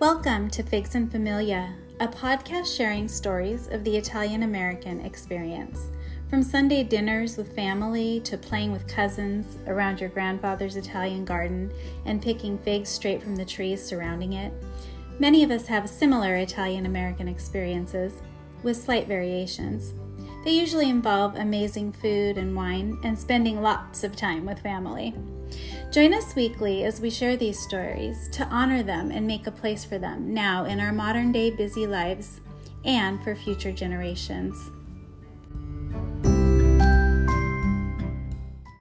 Welcome to Figs and Famiglia, a podcast sharing stories of the Italian American experience. From Sunday dinners with family to playing with cousins around your grandfather's Italian garden and picking figs straight from the trees surrounding it, many of us have similar Italian American experiences with slight variations. They usually involve amazing food and wine and spending lots of time with family. Join us weekly as we share these stories to honor them and make a place for them now in our modern day busy lives and for future generations.